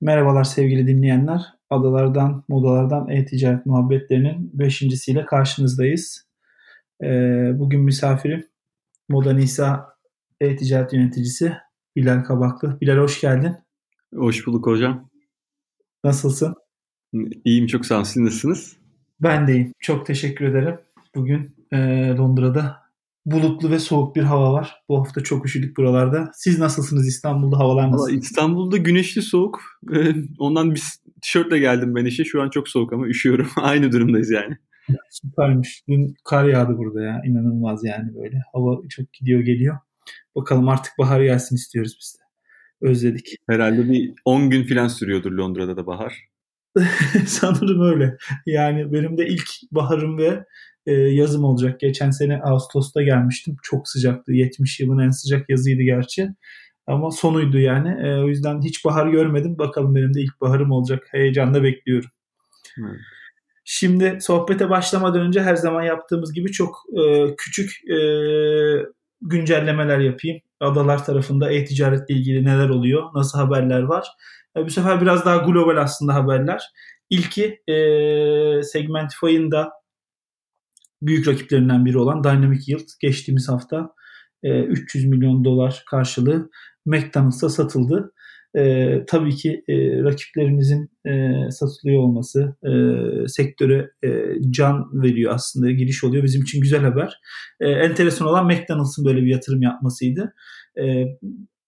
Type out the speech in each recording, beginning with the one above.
Merhabalar sevgili dinleyenler. Adalardan, modalardan e-ticaret muhabbetlerinin beşincisiyle karşınızdayız. Ee, bugün misafirim Moda Nisa e-ticaret yöneticisi Bilal Kabaklı. Bilal hoş geldin. Hoş bulduk hocam. Nasılsın? İyiyim çok sağ olun. Siz nasılsınız? Ben de iyiyim. Çok teşekkür ederim. Bugün e, Londra'da bulutlu ve soğuk bir hava var. Bu hafta çok üşüdük buralarda. Siz nasılsınız İstanbul'da havalar nasıl? İstanbul'da güneşli soğuk. Ondan bir tişörtle geldim ben işe. Şu an çok soğuk ama üşüyorum. Aynı durumdayız yani. Süpermiş. Dün kar yağdı burada ya. İnanılmaz yani böyle. Hava çok gidiyor geliyor. Bakalım artık bahar gelsin istiyoruz biz de. Özledik. Herhalde bir 10 gün falan sürüyordur Londra'da da bahar. Sanırım öyle. Yani benim de ilk baharım ve e, yazım olacak. Geçen sene Ağustos'ta gelmiştim. Çok sıcaktı. 70 yılın en sıcak yazıydı gerçi. Ama sonuydu yani. E, o yüzden hiç bahar görmedim. Bakalım benim de ilk baharım olacak. Heyecanla bekliyorum. Evet. Şimdi sohbete başlamadan önce her zaman yaptığımız gibi çok e, küçük e, güncellemeler yapayım. Adalar tarafında e-ticaretle ilgili neler oluyor, nasıl haberler var. E, bu sefer biraz daha global aslında haberler. İlki e, Segmentify'ın da büyük rakiplerinden biri olan Dynamic Yield geçtiğimiz hafta e, 300 milyon dolar karşılığı McDonald's'a satıldı. E, tabii ki e, rakiplerimizin e, satılıyor olması e, sektöre e, can veriyor aslında giriş oluyor. Bizim için güzel haber. E, enteresan olan McDonald's'ın böyle bir yatırım yapmasıydı. E,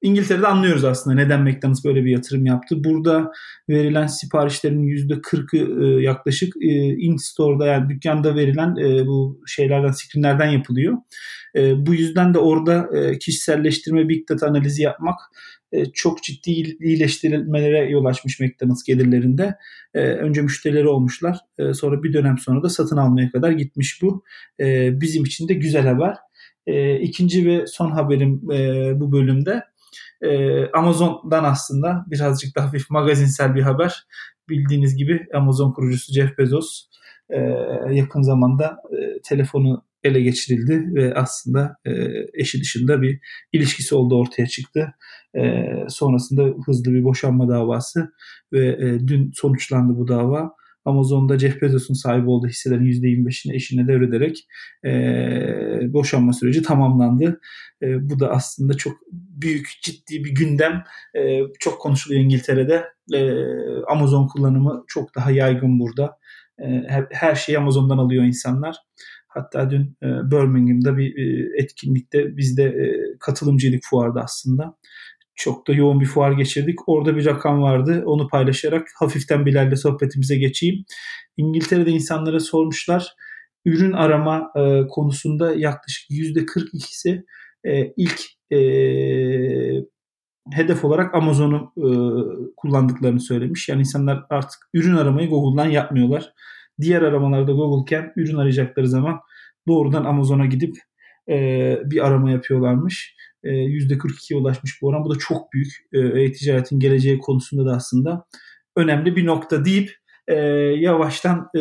İngiltere'de anlıyoruz aslında neden McDonald's böyle bir yatırım yaptı. Burada verilen siparişlerin %40'ı e, yaklaşık e, in-store'da yani dükkanda verilen e, bu şeylerden, screenlerden yapılıyor. Bu yüzden de orada kişiselleştirme, big data analizi yapmak çok ciddi iyileştirilmelere yol açmış McDonald's gelirlerinde. Önce müşterileri olmuşlar. Sonra bir dönem sonra da satın almaya kadar gitmiş bu. Bizim için de güzel haber. İkinci ve son haberim bu bölümde e, Amazon'dan aslında birazcık daha hafif magazinsel bir haber. Bildiğiniz gibi Amazon kurucusu Jeff Bezos e, yakın zamanda e, telefonu ele geçirildi ve aslında e, eşi dışında bir ilişkisi olduğu ortaya çıktı. E, sonrasında hızlı bir boşanma davası ve e, dün sonuçlandı bu dava. Amazon'da Jeff Bezos'un sahibi olduğu hisselerin %25'ini eşine devrederek e, boşanma süreci tamamlandı. E, bu da aslında çok büyük, ciddi bir gündem. E, çok konuşuluyor İngiltere'de. E, Amazon kullanımı çok daha yaygın burada. E, her, her şeyi Amazon'dan alıyor insanlar. Hatta dün e, Birmingham'da bir e, etkinlikte biz de e, katılımcıydık fuarda aslında. Çok da yoğun bir fuar geçirdik. Orada bir rakam vardı. Onu paylaşarak hafiften Bilal'le sohbetimize geçeyim. İngiltere'de insanlara sormuşlar. Ürün arama e, konusunda yaklaşık %42'si e, ilk e, hedef olarak Amazon'u e, kullandıklarını söylemiş. Yani insanlar artık ürün aramayı Google'dan yapmıyorlar. Diğer aramalarda Google'ken ürün arayacakları zaman doğrudan Amazon'a gidip e, bir arama yapıyorlarmış. %42'ye ulaşmış bu oran. Bu da çok büyük e-ticaretin geleceği konusunda da aslında önemli bir nokta deyip e, yavaştan e,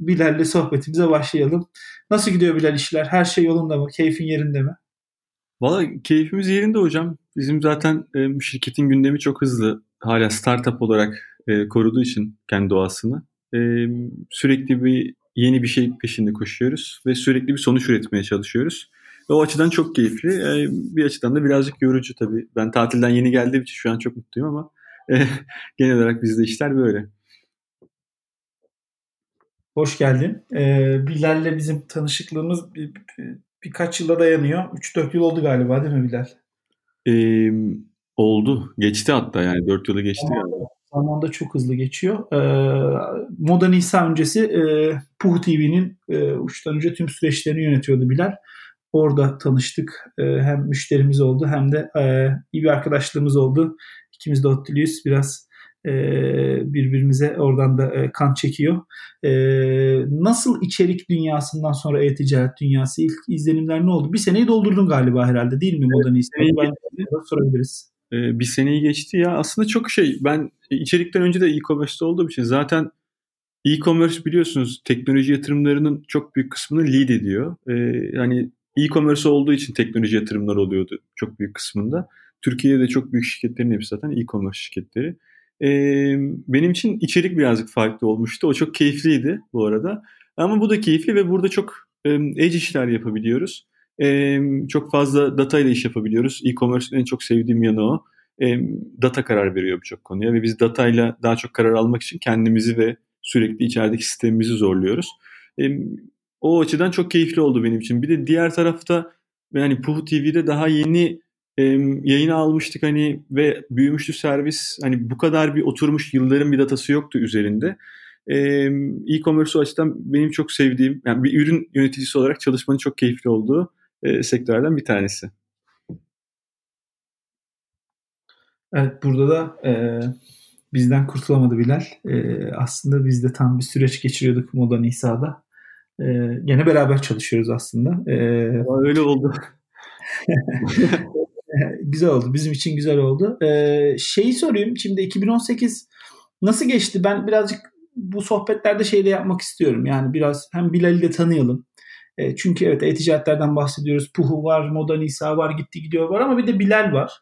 Bilal'le sohbetimize başlayalım. Nasıl gidiyor Bilal işler? Her şey yolunda mı? Keyfin yerinde mi? Valla keyfimiz yerinde hocam. Bizim zaten e, şirketin gündemi çok hızlı. Hala startup olarak e, koruduğu için kendi doğasını. E, sürekli bir yeni bir şey peşinde koşuyoruz ve sürekli bir sonuç üretmeye çalışıyoruz. Ve o açıdan çok keyifli. E, bir açıdan da birazcık yorucu tabii. Ben tatilden yeni geldiğim için şu an çok mutluyum ama e, genel olarak bizde işler böyle. Hoş geldin. Ee, Bilal'le bizim tanışıklığımız bir, bir, birkaç yıla dayanıyor. 3-4 yıl oldu galiba değil mi Bilal? Ee, oldu. Geçti hatta yani 4 yılı geçti Zaman, galiba. Zamanda çok hızlı geçiyor. Ee, Moda Nisa öncesi e, Puh TV'nin e, uçtan uca tüm süreçlerini yönetiyordu Bilal. Orada tanıştık. E, hem müşterimiz oldu hem de e, iyi bir arkadaşlığımız oldu. İkimiz de ODTÜ'lüyüz. Biraz e, birbirimize oradan da e, kan çekiyor. E, nasıl içerik dünyasından sonra e-ticaret dünyası ilk izlenimler ne oldu? Bir seneyi doldurdun galiba herhalde değil mi Modern evet, Ben sorabiliriz. bir seneyi geçti ya. Aslında çok şey ben içerikten önce de e-commerce'te olduğum için zaten e-commerce biliyorsunuz teknoloji yatırımlarının çok büyük kısmını lead ediyor. Ee, yani e-commerce olduğu için teknoloji yatırımları oluyordu çok büyük kısmında. Türkiye'de de çok büyük şirketlerin hepsi zaten e-commerce şirketleri. E, benim için içerik birazcık farklı olmuştu. O çok keyifliydi bu arada. Ama bu da keyifli ve burada çok e, edge işler yapabiliyoruz. E, çok fazla data ile iş yapabiliyoruz. E-commerce'ın en çok sevdiğim yanı o. E, data karar veriyor birçok konuya ve biz datayla daha çok karar almak için kendimizi ve sürekli içerideki sistemimizi zorluyoruz. E, o açıdan çok keyifli oldu benim için. Bir de diğer tarafta yani Puhu TV'de daha yeni e, yayını almıştık hani ve büyümüştü servis. Hani bu kadar bir oturmuş yılların bir datası yoktu üzerinde. E-commerce açıdan benim çok sevdiğim, yani bir ürün yöneticisi olarak çalışmanın çok keyifli olduğu e, sektörlerden bir tanesi. Evet burada da e, bizden kurtulamadı Bilal. E, aslında biz de tam bir süreç geçiriyorduk Moda Nisa'da. E, gene beraber çalışıyoruz aslında. E, Öyle oldu. güzel oldu. Bizim için güzel oldu. E, şeyi sorayım. Şimdi 2018 nasıl geçti? Ben birazcık bu sohbetlerde şey de yapmak istiyorum. Yani biraz hem Bilal'i de tanıyalım. E, çünkü evet e-ticaretlerden bahsediyoruz. Puhu var, Moda Nisa var, gitti gidiyor var ama bir de Bilal var.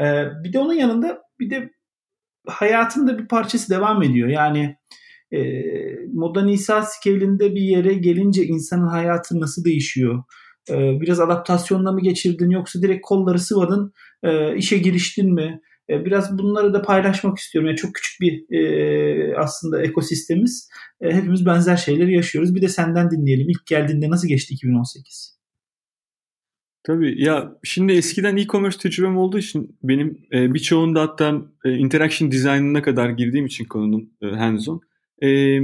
E, bir de onun yanında bir de hayatın da bir parçası devam ediyor. Yani e, Moda Nisa scale'inde bir yere gelince insanın hayatı nasıl değişiyor? E, biraz adaptasyonla mı geçirdin yoksa direkt kolları sıvadın, e, işe giriştin mi? E, biraz bunları da paylaşmak istiyorum. Yani çok küçük bir e, aslında ekosistemiz. E, hepimiz benzer şeyleri yaşıyoruz. Bir de senden dinleyelim. İlk geldiğinde nasıl geçti 2018? Tabii ya şimdi eskiden e-commerce tecrübem olduğu için benim e, birçoğunda hatta e, interaction design'ına kadar girdiğim için konunun e, hands-on e,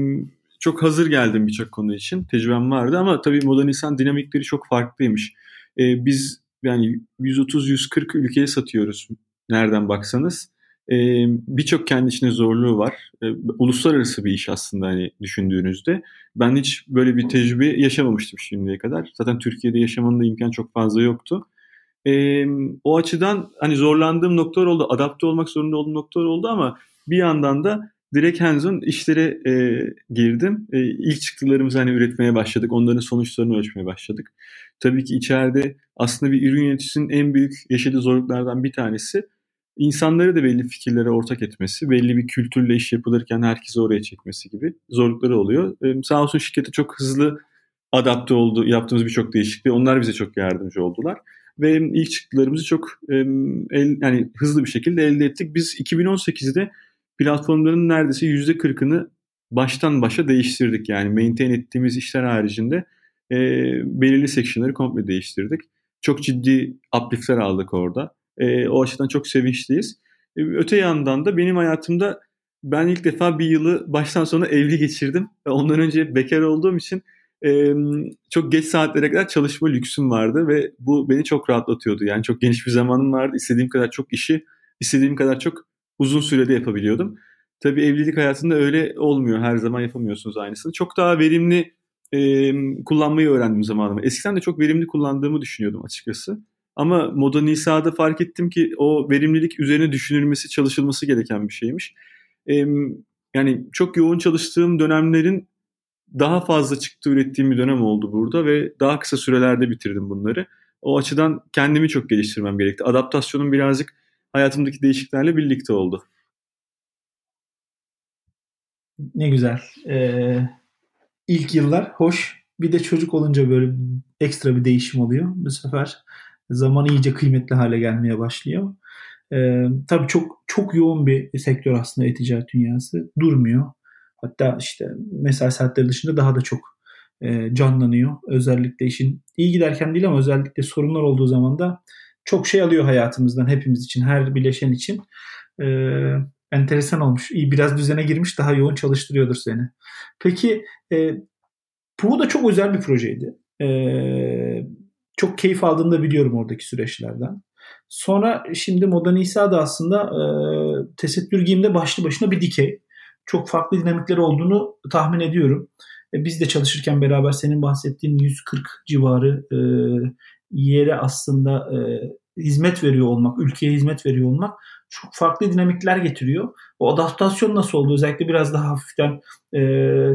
çok hazır geldim birçok konu için. Tecrübem vardı ama tabii modern insan dinamikleri çok farklıymış. E, biz yani 130-140 ülkeye satıyoruz nereden baksanız. E, Birçok kendi içinde zorluğu var. E, uluslararası bir iş aslında hani düşündüğünüzde. Ben hiç böyle bir tecrübe yaşamamıştım şimdiye kadar. Zaten Türkiye'de yaşamanın da imkan çok fazla yoktu. E, o açıdan hani zorlandığım noktalar oldu. Adapte olmak zorunda olduğum noktalar oldu ama bir yandan da direkt hands-on işlere e, girdim. E, ilk çıktılarımızı hani üretmeye başladık. Onların sonuçlarını ölçmeye başladık. Tabii ki içeride aslında bir ürün yöneticisinin en büyük yaşadığı zorluklardan bir tanesi insanları da belli fikirlere ortak etmesi, belli bir kültürle iş yapılırken herkesi oraya çekmesi gibi zorlukları oluyor. Ee, sağ olsun şirkete çok hızlı adapte oldu, yaptığımız birçok değişikliği. Onlar bize çok yardımcı oldular. Ve ilk çıktılarımızı çok el, yani hızlı bir şekilde elde ettik. Biz 2018'de platformların neredeyse %40'ını baştan başa değiştirdik. Yani maintain ettiğimiz işler haricinde e, belirli section'ları komple değiştirdik. Çok ciddi uplift'ler aldık orada. E, o açıdan çok sevinçliyiz. E, öte yandan da benim hayatımda ben ilk defa bir yılı baştan sona evli geçirdim. Ondan önce bekar olduğum için e, çok geç saatlere kadar çalışma lüksüm vardı ve bu beni çok rahatlatıyordu. Yani çok geniş bir zamanım vardı. İstediğim kadar çok işi, istediğim kadar çok uzun sürede yapabiliyordum. Tabii evlilik hayatında öyle olmuyor. Her zaman yapamıyorsunuz aynısını. Çok daha verimli e, kullanmayı öğrendim zamanımı. Eskiden de çok verimli kullandığımı düşünüyordum açıkçası. Ama Moda Nisa'da fark ettim ki o verimlilik üzerine düşünülmesi, çalışılması gereken bir şeymiş. Ee, yani çok yoğun çalıştığım dönemlerin daha fazla çıktı ürettiğim bir dönem oldu burada ve daha kısa sürelerde bitirdim bunları. O açıdan kendimi çok geliştirmem gerekti. Adaptasyonum birazcık hayatımdaki değişikliklerle birlikte oldu. Ne güzel. Ee, ilk yıllar hoş. Bir de çocuk olunca böyle ekstra bir değişim oluyor. Bu sefer zaman iyice kıymetli hale gelmeye başlıyor. Ee, tabii çok çok yoğun bir sektör aslında e-ticaret dünyası. Durmuyor. Hatta işte mesai saatleri dışında daha da çok e, canlanıyor. Özellikle işin iyi giderken değil ama özellikle sorunlar olduğu zaman da çok şey alıyor hayatımızdan hepimiz için, her bileşen için. Ee, enteresan olmuş. İyi biraz düzene girmiş, daha yoğun çalıştırıyordur seni. Peki e, Puhu da çok özel bir projeydi. E, çok keyif aldığını da biliyorum oradaki süreçlerden. Sonra şimdi Moda Nisa da aslında e, tesettür giyimde başlı başına bir dikey. Çok farklı dinamikleri olduğunu tahmin ediyorum. E, biz de çalışırken beraber senin bahsettiğin 140 civarı e, yere aslında e, hizmet veriyor olmak, ülkeye hizmet veriyor olmak çok farklı dinamikler getiriyor. O adaptasyon nasıl oldu? Özellikle biraz daha hafiften e,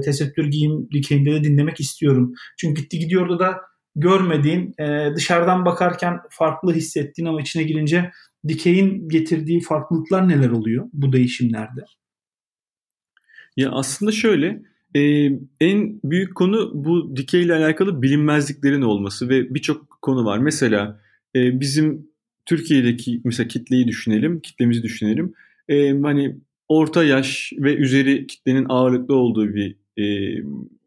tesettür giyim dikeyinde de dinlemek istiyorum. Çünkü gitti gidiyordu da görmediğin, e, dışarıdan bakarken farklı hissettiğin ama içine girince dikeyin getirdiği farklılıklar neler oluyor bu değişimlerde? Ya aslında şöyle, e, en büyük konu bu dikeyle alakalı bilinmezliklerin olması ve birçok konu var. Mesela e, bizim Türkiye'deki mesela kitleyi düşünelim, kitlemizi düşünelim. E, hani orta yaş ve üzeri kitlenin ağırlıklı olduğu bir e,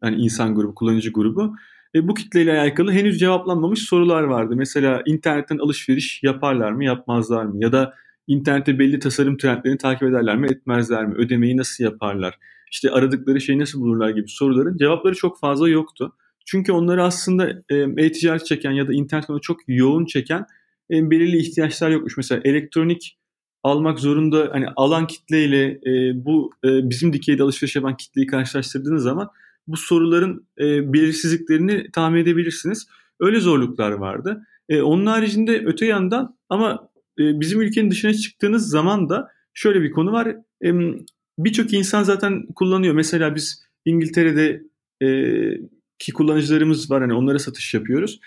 hani insan grubu, kullanıcı grubu. E, bu kitleyle alakalı henüz cevaplanmamış sorular vardı. Mesela internetten alışveriş yaparlar mı, yapmazlar mı? Ya da internette belli tasarım trendlerini takip ederler mi, etmezler mi? Ödemeyi nasıl yaparlar? İşte aradıkları şeyi nasıl bulurlar gibi soruların cevapları çok fazla yoktu. Çünkü onları aslında e-ticaret çeken ya da internet çok yoğun çeken e, belirli ihtiyaçlar yokmuş. Mesela elektronik almak zorunda hani alan kitleyle e, bu e, bizim dikeyde alışveriş yapan kitleyi karşılaştırdığınız zaman bu soruların e, belirsizliklerini tahmin edebilirsiniz. Öyle zorluklar vardı. E, onun haricinde öte yandan ama e, bizim ülkenin dışına çıktığınız zaman da şöyle bir konu var. E, Birçok insan zaten kullanıyor. Mesela biz İngiltere'de e, ki kullanıcılarımız var hani onlara satış yapıyoruz.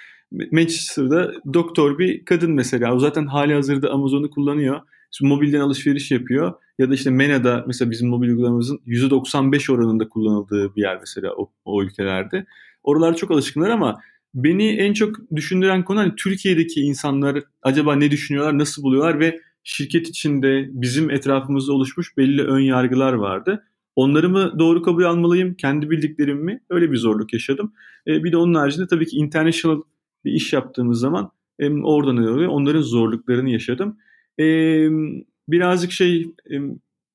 Manchester'da doktor bir kadın mesela o zaten hali hazırda Amazon'u kullanıyor. Şimdi mobilden alışveriş yapıyor. Ya da işte MENA'da mesela bizim mobil uygulamamızın %95 oranında kullanıldığı bir yer mesela o, o ülkelerde. Oralar çok alışkınlar ama beni en çok düşündüren konu hani Türkiye'deki insanlar acaba ne düşünüyorlar, nasıl buluyorlar ve şirket içinde bizim etrafımızda oluşmuş belli ön yargılar vardı. Onları mı doğru kabul almalıyım, kendi bildiklerimi mi? Öyle bir zorluk yaşadım. E, bir de onun haricinde tabii ki international bir iş yaptığımız zaman e, oradan oluyor. Onların zorluklarını yaşadım. E, birazcık şey e,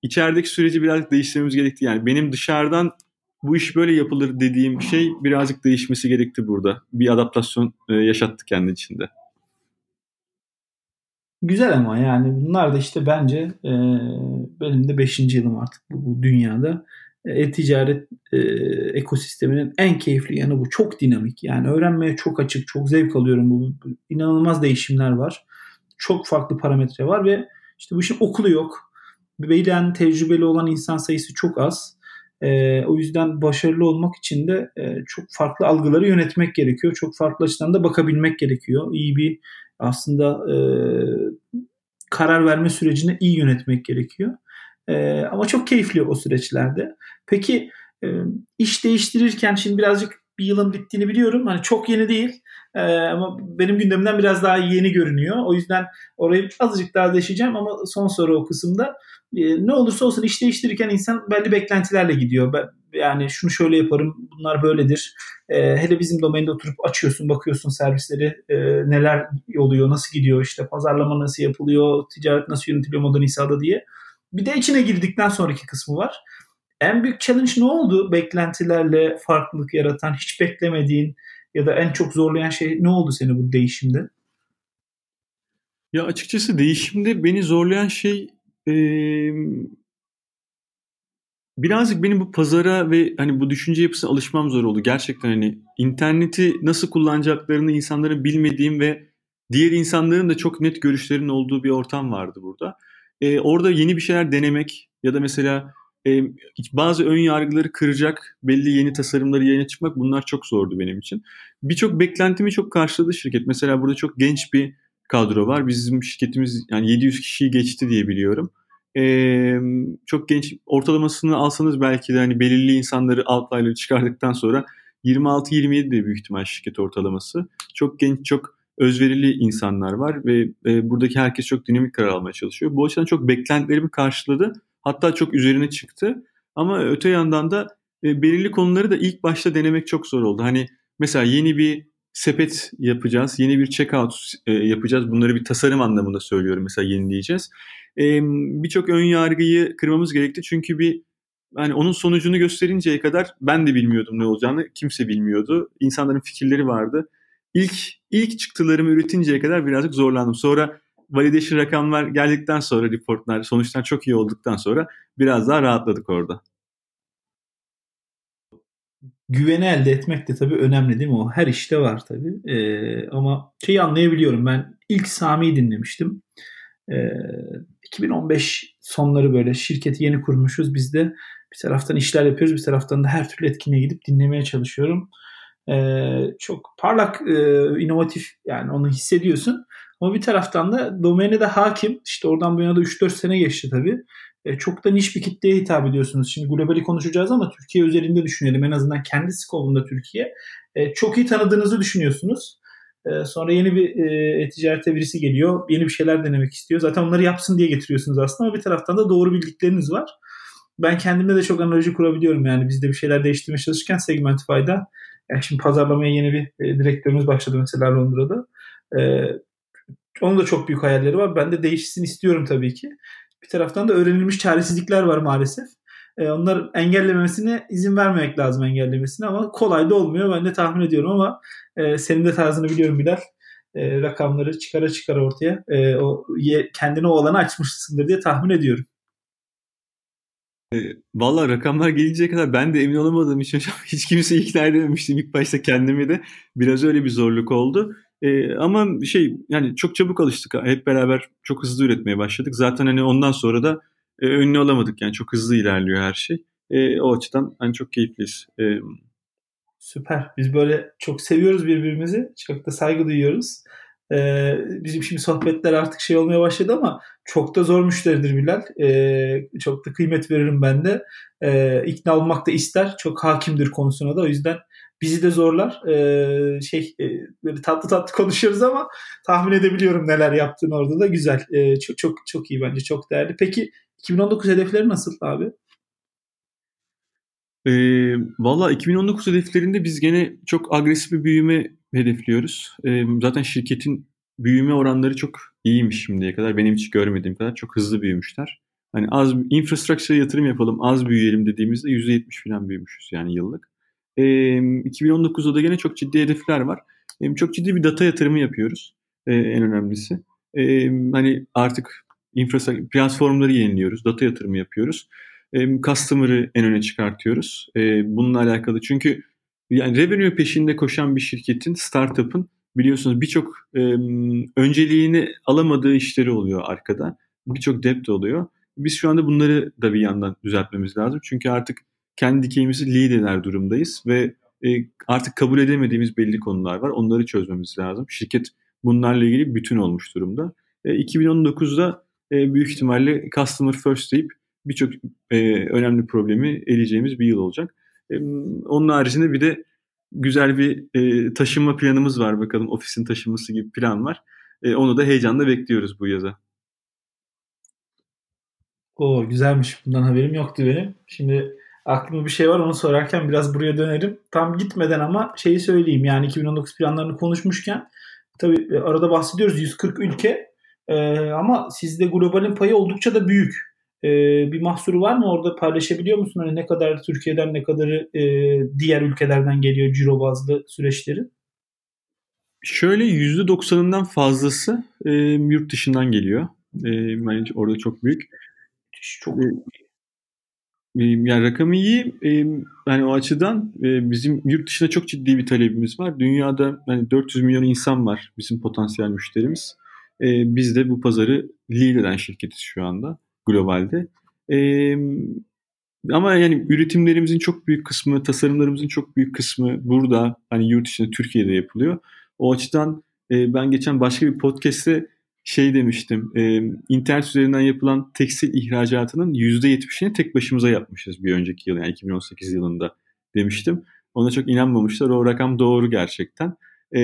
içerideki süreci birazcık değiştirmemiz gerekti. Yani benim dışarıdan bu iş böyle yapılır dediğim şey birazcık değişmesi gerekti burada. Bir adaptasyon e, yaşattı kendi içinde. Güzel ama yani bunlar da işte bence e, benim de 5. yılım artık bu, bu dünyada. E-ticaret e, ekosisteminin en keyifli yanı bu. Çok dinamik. Yani öğrenmeye çok açık, çok zevk alıyorum. Bu, bu inanılmaz değişimler var. Çok farklı parametre var ve işte bu işin okulu yok. Bilen tecrübeli olan insan sayısı çok az. E, o yüzden başarılı olmak için de e, çok farklı algıları yönetmek gerekiyor. Çok farklı açıdan da bakabilmek gerekiyor. İyi bir aslında e, karar verme sürecini iyi yönetmek gerekiyor. E, ama çok keyifli o süreçlerde. Peki e, iş değiştirirken şimdi birazcık bir yılın bittiğini biliyorum. Hani çok yeni değil e, ama benim gündemden biraz daha yeni görünüyor. O yüzden orayı azıcık daha değişeceğim ama son soru o kısımda. E, ne olursa olsun iş değiştirirken insan belli beklentilerle gidiyor. Ben, yani şunu şöyle yaparım, bunlar böyledir. E, hele bizim domainde oturup açıyorsun, bakıyorsun servisleri e, neler oluyor, nasıl gidiyor, işte pazarlama nasıl yapılıyor, ticaret nasıl yönetiliyor modern İsa'da diye. Bir de içine girdikten sonraki kısmı var. En büyük challenge ne oldu? Beklentilerle farklılık yaratan, hiç beklemediğin ya da en çok zorlayan şey ne oldu seni bu değişimde? Ya açıkçası değişimde beni zorlayan şey birazcık benim bu pazara ve hani bu düşünce yapısına alışmam zor oldu. Gerçekten hani interneti nasıl kullanacaklarını insanların bilmediğim ve diğer insanların da çok net görüşlerinin olduğu bir ortam vardı burada. Ee, orada yeni bir şeyler denemek ya da mesela e, bazı ön yargıları kıracak belli yeni tasarımları yayına çıkmak bunlar çok zordu benim için. Birçok beklentimi çok karşıladı şirket. Mesela burada çok genç bir kadro var. Bizim şirketimiz yani 700 kişiyi geçti diye biliyorum. Ee, çok genç ortalamasını alsanız belki de hani belirli insanları outlier'ları çıkardıktan sonra 26-27 de büyük ihtimal şirket ortalaması. Çok genç, çok özverili insanlar var ve e, buradaki herkes çok dinamik karar almaya çalışıyor. Bu açıdan çok beklentilerimi karşıladı. Hatta çok üzerine çıktı. Ama öte yandan da e, belirli konuları da ilk başta denemek çok zor oldu. Hani mesela yeni bir sepet yapacağız, yeni bir checkout e, yapacağız. Bunları bir tasarım anlamında söylüyorum mesela yenileyeceğiz. E, Birçok ön yargıyı kırmamız gerekti çünkü bir hani onun sonucunu gösterinceye kadar ben de bilmiyordum ne olacağını, kimse bilmiyordu. İnsanların fikirleri vardı. İlk ilk çıktılarımı üretinceye kadar birazcık zorlandım. Sonra validation rakamlar geldikten sonra reportlar sonuçtan çok iyi olduktan sonra biraz daha rahatladık orada. Güveni elde etmek de tabii önemli değil mi? O her işte var tabii. Ee, ama şeyi anlayabiliyorum. Ben ilk Sami'yi dinlemiştim. Ee, 2015 sonları böyle şirketi yeni kurmuşuz. Biz de bir taraftan işler yapıyoruz. Bir taraftan da her türlü etkinliğe gidip dinlemeye çalışıyorum. çok parlak, inovatif yani onu hissediyorsun. Ama bir taraftan da domaine de hakim. İşte oradan bu yana da 3-4 sene geçti tabii. E, çok da niş bir kitleye hitap ediyorsunuz. Şimdi globali konuşacağız ama Türkiye üzerinde düşünelim. En azından kendi skobunda Türkiye. E, çok iyi tanıdığınızı düşünüyorsunuz. E, sonra yeni bir e, ticarete birisi geliyor. Yeni bir şeyler denemek istiyor. Zaten onları yapsın diye getiriyorsunuz aslında ama bir taraftan da doğru bildikleriniz var. Ben kendime de çok analoji kurabiliyorum yani. Biz de bir şeyler değiştirmeye çalışırken Segmentify'da yani şimdi pazarlamaya yeni bir e, direktörümüz başladı mesela Londra'da. E, onun da çok büyük hayalleri var. Ben de değişsin istiyorum tabii ki. Bir taraftan da öğrenilmiş çaresizlikler var maalesef. E, onlar engellemesine izin vermemek lazım engellemesine ama kolay da olmuyor. Ben de tahmin ediyorum ama e, senin de tarzını biliyorum Bilal. E, rakamları çıkara çıkara ortaya e, o kendine o alanı açmışsındır diye tahmin ediyorum. E, Valla rakamlar gelinceye kadar ben de emin olamadığım için hiç kimse ikna edememiştim ilk başta kendimi de. Biraz öyle bir zorluk oldu. E, ama şey yani çok çabuk alıştık. Hep beraber çok hızlı üretmeye başladık. Zaten hani ondan sonra da e, ünlü olamadık. Yani çok hızlı ilerliyor her şey. E, o açıdan hani çok keyifliyiz. E, Süper. Biz böyle çok seviyoruz birbirimizi. Çok da saygı duyuyoruz. Ee, bizim şimdi sohbetler artık şey olmaya başladı ama çok da zor müşteridir Bilal. Ee, çok da kıymet veririm ben de. Ee, ikna olmak da ister. Çok hakimdir konusuna da. O yüzden bizi de zorlar. Ee, şey e, böyle tatlı tatlı konuşuyoruz ama tahmin edebiliyorum neler yaptığını orada da güzel. Ee, çok çok çok iyi bence. Çok değerli. Peki 2019 hedefleri nasıl abi? E, Valla 2019 hedeflerinde biz gene çok agresif bir büyüme hedefliyoruz. E, zaten şirketin büyüme oranları çok iyiymiş şimdiye kadar. Benim hiç görmediğim kadar çok hızlı büyümüşler. Hani az infrastructure yatırım yapalım, az büyüyelim dediğimizde %70 falan büyümüşüz yani yıllık. E, 2019'da da gene çok ciddi hedefler var. E, çok ciddi bir data yatırımı yapıyoruz. E, en önemlisi. E, hani artık infrastructure platformları yeniliyoruz, data yatırımı yapıyoruz e, customer'ı en öne çıkartıyoruz. E, bununla alakalı çünkü yani revenue peşinde koşan bir şirketin, startup'ın biliyorsunuz birçok e, önceliğini alamadığı işleri oluyor arkada. Birçok debt oluyor. Biz şu anda bunları da bir yandan düzeltmemiz lazım. Çünkü artık kendi dikeyimizi lead eder durumdayız ve e, artık kabul edemediğimiz belli konular var. Onları çözmemiz lazım. Şirket bunlarla ilgili bütün olmuş durumda. E, 2019'da e, büyük ihtimalle customer first deyip birçok e, önemli problemi eleyeceğimiz bir yıl olacak. E, onun haricinde bir de güzel bir e, taşınma planımız var bakalım ofisin taşınması gibi plan var. E, onu da heyecanla bekliyoruz bu yaza. O güzelmiş. Bundan haberim yoktu benim. Şimdi aklımda bir şey var onu sorarken biraz buraya dönerim. Tam gitmeden ama şeyi söyleyeyim. Yani 2019 planlarını konuşmuşken tabii e, arada bahsediyoruz 140 ülke ee, ama sizde globalin payı oldukça da büyük e, bir mahsuru var mı? Orada paylaşabiliyor musun? Hani ne kadar Türkiye'den ne kadarı e, diğer ülkelerden geliyor ciro bazlı süreçleri? Şöyle %90'ından fazlası e, yurt dışından geliyor. E, yani orada çok büyük. Çok e, e, yani rakamı iyi. E, yani o açıdan e, bizim yurt dışında çok ciddi bir talebimiz var. Dünyada yani 400 milyon insan var bizim potansiyel müşterimiz. E, biz de bu pazarı lead eden şirketiz şu anda globalde. E, ama yani üretimlerimizin çok büyük kısmı, tasarımlarımızın çok büyük kısmı burada hani yurt dışında Türkiye'de yapılıyor. O açıdan e, ben geçen başka bir podcast'te şey demiştim. E, internet üzerinden yapılan tekstil ihracatının %70'ini tek başımıza yapmışız bir önceki yıl yani 2018 yılında demiştim. Ona çok inanmamışlar. O rakam doğru gerçekten. E,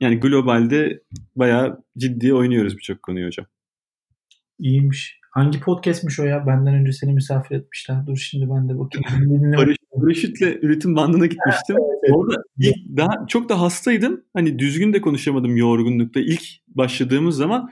yani globalde bayağı ciddi oynuyoruz birçok konuyu hocam. İyiymiş. Hangi podcastmiş o ya? Benden önce seni misafir etmişler. Dur şimdi ben de bakayım. Barış, Barışit'le üretim bandına gitmiştim. Evet, evet. Orada ilk daha çok da hastaydım. Hani düzgün de konuşamadım yorgunlukta. İlk başladığımız zaman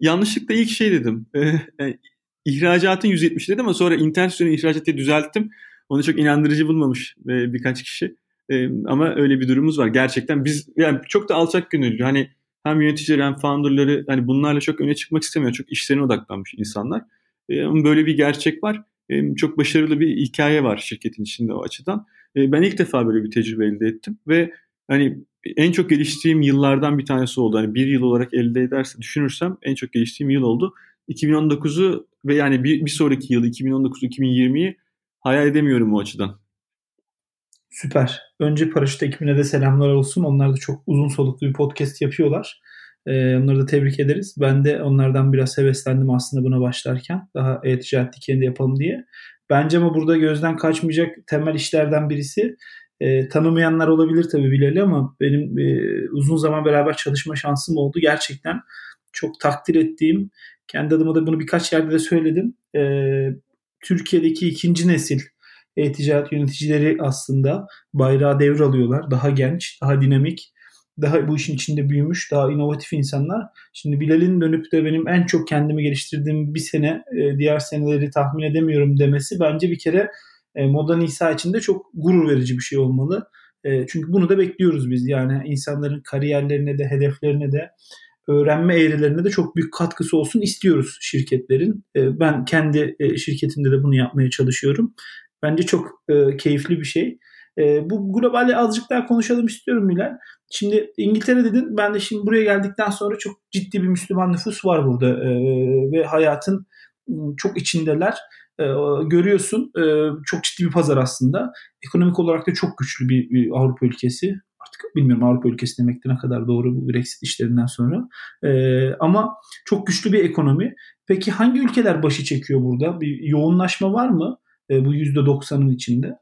yanlışlıkla ilk şey dedim. E, e, ihracatın 170 dedim ama sonra internet üzerine ihracatı düzelttim. Onu çok inandırıcı bulmamış e, birkaç kişi. E, ama öyle bir durumumuz var. Gerçekten biz yani çok da alçak gönüllü. Hani hem yöneticileri hem founderları hani bunlarla çok öne çıkmak istemiyor. Çok işlerine odaklanmış insanlar. E, ama böyle bir gerçek var. E, çok başarılı bir hikaye var şirketin içinde o açıdan. Ben ilk defa böyle bir tecrübe elde ettim ve hani en çok geliştiğim yıllardan bir tanesi oldu. Hani bir yıl olarak elde ederse düşünürsem en çok geliştiğim yıl oldu. 2019'u ve yani bir, bir sonraki yıl 2019-2020'yi hayal edemiyorum o açıdan. Süper. Önce Paraşüt ekibine de selamlar olsun. Onlar da çok uzun soluklu bir podcast yapıyorlar. Ee, onları da tebrik ederiz. Ben de onlardan biraz heveslendim aslında buna başlarken. Daha e-ticaret dikeni yapalım diye. Bence ama burada gözden kaçmayacak temel işlerden birisi e, tanımayanlar olabilir tabii Bilal'i ama benim e, uzun zaman beraber çalışma şansım oldu. Gerçekten çok takdir ettiğim, kendi adıma da bunu birkaç yerde de söyledim. E, Türkiye'deki ikinci nesil e-ticaret yöneticileri aslında bayrağı devralıyorlar. Daha genç, daha dinamik, daha bu işin içinde büyümüş, daha inovatif insanlar. Şimdi Bilal'in dönüp de benim en çok kendimi geliştirdiğim bir sene, e, diğer seneleri tahmin edemiyorum demesi bence bir kere e, Moda Nisa için de çok gurur verici bir şey olmalı. E, çünkü bunu da bekliyoruz biz. Yani insanların kariyerlerine de, hedeflerine de, öğrenme eğrilerine de çok büyük katkısı olsun istiyoruz şirketlerin. Ben kendi şirketimde de bunu yapmaya çalışıyorum. Bence çok keyifli bir şey. Bu globali azıcık daha konuşalım istiyorum Milan. Şimdi İngiltere dedin. Ben de şimdi buraya geldikten sonra çok ciddi bir Müslüman nüfus var burada e, ve hayatın çok içindeler. E, görüyorsun e, çok ciddi bir pazar aslında. Ekonomik olarak da çok güçlü bir, bir Avrupa ülkesi. Artık bilmiyorum Avrupa ülkesi demek ne kadar doğru bu Brexit işlerinden sonra. E, ama çok güçlü bir ekonomi. Peki hangi ülkeler başı çekiyor burada? Bir yoğunlaşma var mı e, bu %90'ın içinde?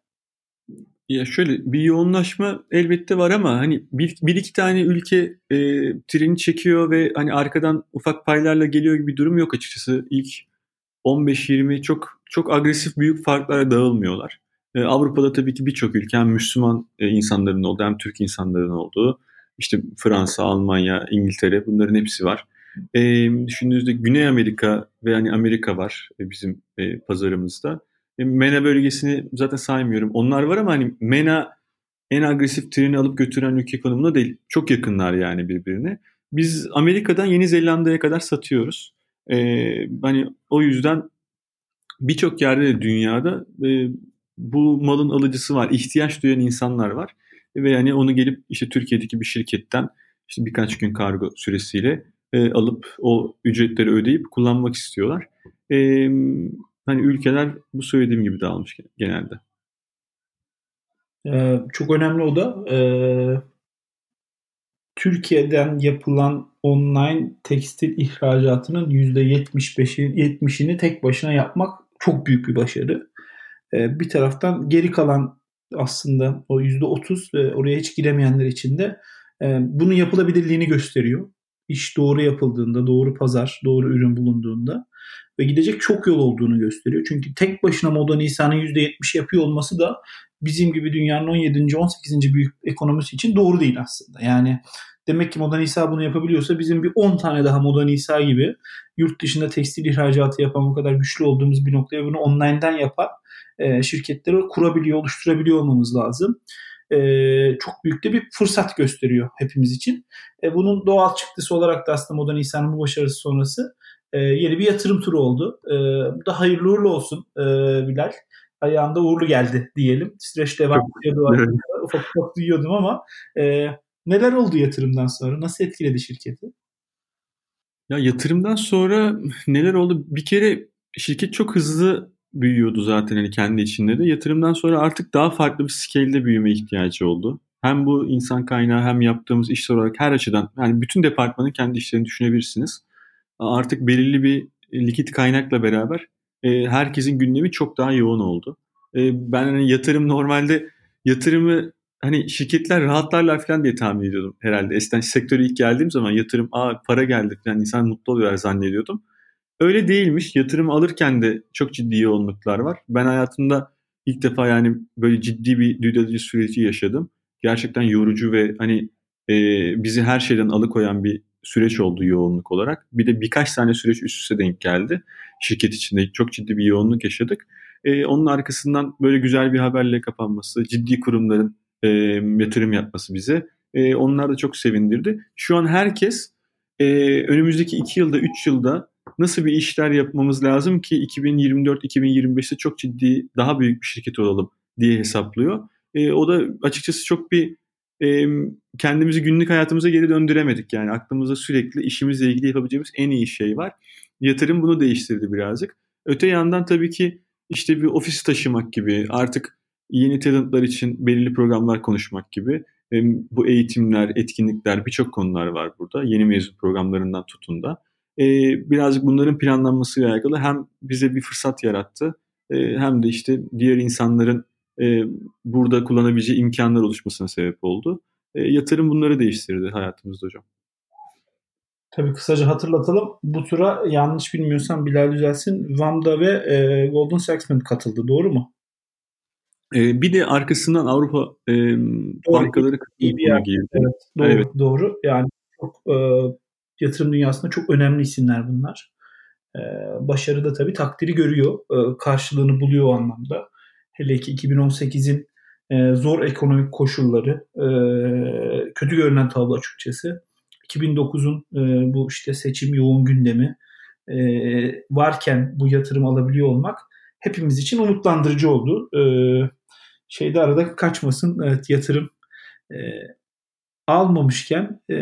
Ya şöyle bir yoğunlaşma elbette var ama hani bir, bir iki tane ülke e, treni çekiyor ve hani arkadan ufak paylarla geliyor gibi bir durum yok açıkçası. İlk 15-20 çok çok agresif büyük farklara dağılmıyorlar. E, Avrupa'da tabii ki birçok ülke hem Müslüman e, insanların olduğu hem Türk insanların olduğu işte Fransa, Almanya, İngiltere bunların hepsi var. E, düşündüğünüzde Güney Amerika ve hani Amerika var e, bizim e, pazarımızda. E, MENA bölgesini zaten saymıyorum. Onlar var ama hani MENA en agresif treni alıp götüren ülke konumunda değil. Çok yakınlar yani birbirine. Biz Amerika'dan Yeni Zelanda'ya kadar satıyoruz. Ee, hani o yüzden birçok yerde de dünyada e, bu malın alıcısı var. ihtiyaç duyan insanlar var. Ve yani onu gelip işte Türkiye'deki bir şirketten işte birkaç gün kargo süresiyle e, alıp o ücretleri ödeyip kullanmak istiyorlar. E, hani ülkeler bu söylediğim gibi dağılmış genelde. Ee, çok önemli o da. Ee, Türkiye'den yapılan online tekstil ihracatının %75'i 70'ini tek başına yapmak çok büyük bir başarı. Ee, bir taraftan geri kalan aslında o %30 ve oraya hiç giremeyenler için de e, bunun yapılabilirliğini gösteriyor. İş doğru yapıldığında, doğru pazar, doğru ürün bulunduğunda ve gidecek çok yol olduğunu gösteriyor. Çünkü tek başına Moda Nisan'ın %70 yapıyor olması da bizim gibi dünyanın 17. 18. büyük ekonomisi için doğru değil aslında. Yani demek ki Moda Nisa bunu yapabiliyorsa bizim bir 10 tane daha Moda Nisa gibi yurt dışında tekstil ihracatı yapan bu kadar güçlü olduğumuz bir noktaya bunu online'den yapan e, şirketleri kurabiliyor, oluşturabiliyor olmamız lazım. E, çok büyük de bir fırsat gösteriyor hepimiz için. E, bunun doğal çıktısı olarak da aslında Moda Nisan'ın bu başarısı sonrası e, yeni bir yatırım turu oldu. E, bu da hayırlı uğurlu olsun e, Bilal. Ayağında uğurlu geldi diyelim. Süreç devam ediyordu. Evet. Ufak ufak duyuyordum ama e, neler oldu yatırımdan sonra? Nasıl etkiledi şirketi? Ya yatırımdan sonra neler oldu? Bir kere şirket çok hızlı büyüyordu zaten hani kendi içinde de. Yatırımdan sonra artık daha farklı bir scale'de büyüme ihtiyacı oldu. Hem bu insan kaynağı hem yaptığımız iş olarak her açıdan yani bütün departmanın kendi işlerini düşünebilirsiniz artık belirli bir likit kaynakla beraber e, herkesin gündemi çok daha yoğun oldu. E, ben hani yatırım normalde yatırımı hani şirketler rahatlarlar falan diye tahmin ediyordum herhalde. Eskiden sektöre ilk geldiğim zaman yatırım aa para geldi falan insan mutlu oluyor zannediyordum. Öyle değilmiş. Yatırım alırken de çok ciddi yoğunluklar var. Ben hayatımda ilk defa yani böyle ciddi bir due süreci yaşadım. Gerçekten yorucu ve hani e, bizi her şeyden alıkoyan bir süreç oldu yoğunluk olarak. Bir de birkaç tane süreç üst üste denk geldi. Şirket içinde çok ciddi bir yoğunluk yaşadık. Ee, onun arkasından böyle güzel bir haberle kapanması, ciddi kurumların e, yatırım yapması bize. E, onlar da çok sevindirdi. Şu an herkes e, önümüzdeki 2 yılda, 3 yılda nasıl bir işler yapmamız lazım ki 2024-2025'te çok ciddi, daha büyük bir şirket olalım diye hesaplıyor. E, o da açıkçası çok bir e, kendimizi günlük hayatımıza geri döndüremedik. Yani aklımızda sürekli işimizle ilgili yapabileceğimiz en iyi şey var. Yatırım bunu değiştirdi birazcık. Öte yandan tabii ki işte bir ofis taşımak gibi artık yeni talentlar için belirli programlar konuşmak gibi bu eğitimler, etkinlikler birçok konular var burada. Yeni mezun programlarından tutun da. Birazcık bunların planlanmasıyla alakalı hem bize bir fırsat yarattı hem de işte diğer insanların burada kullanabileceği imkanlar oluşmasına sebep oldu. Yatırım bunları değiştirdi hayatımızda hocam. Tabii kısaca hatırlatalım. Bu tura yanlış bilmiyorsam Bilal düzelsin. Vamda ve e, Golden Saxman katıldı. Doğru mu? E, bir de arkasından Avrupa e, doğru, bankaları katılımına girdi. Evet, doğru, evet. doğru. Yani çok e, yatırım dünyasında çok önemli isimler bunlar. E, başarı da tabii takdiri görüyor. E, karşılığını buluyor o anlamda. Hele ki 2018'in e, zor ekonomik koşulları, e, kötü görünen tablo açıkçası 2009'un e, bu işte seçim yoğun gündemi e, varken bu yatırım alabiliyor olmak hepimiz için umutlandırıcı oldu. E, şeyde arada kaçmasın evet yatırım e, almamışken e,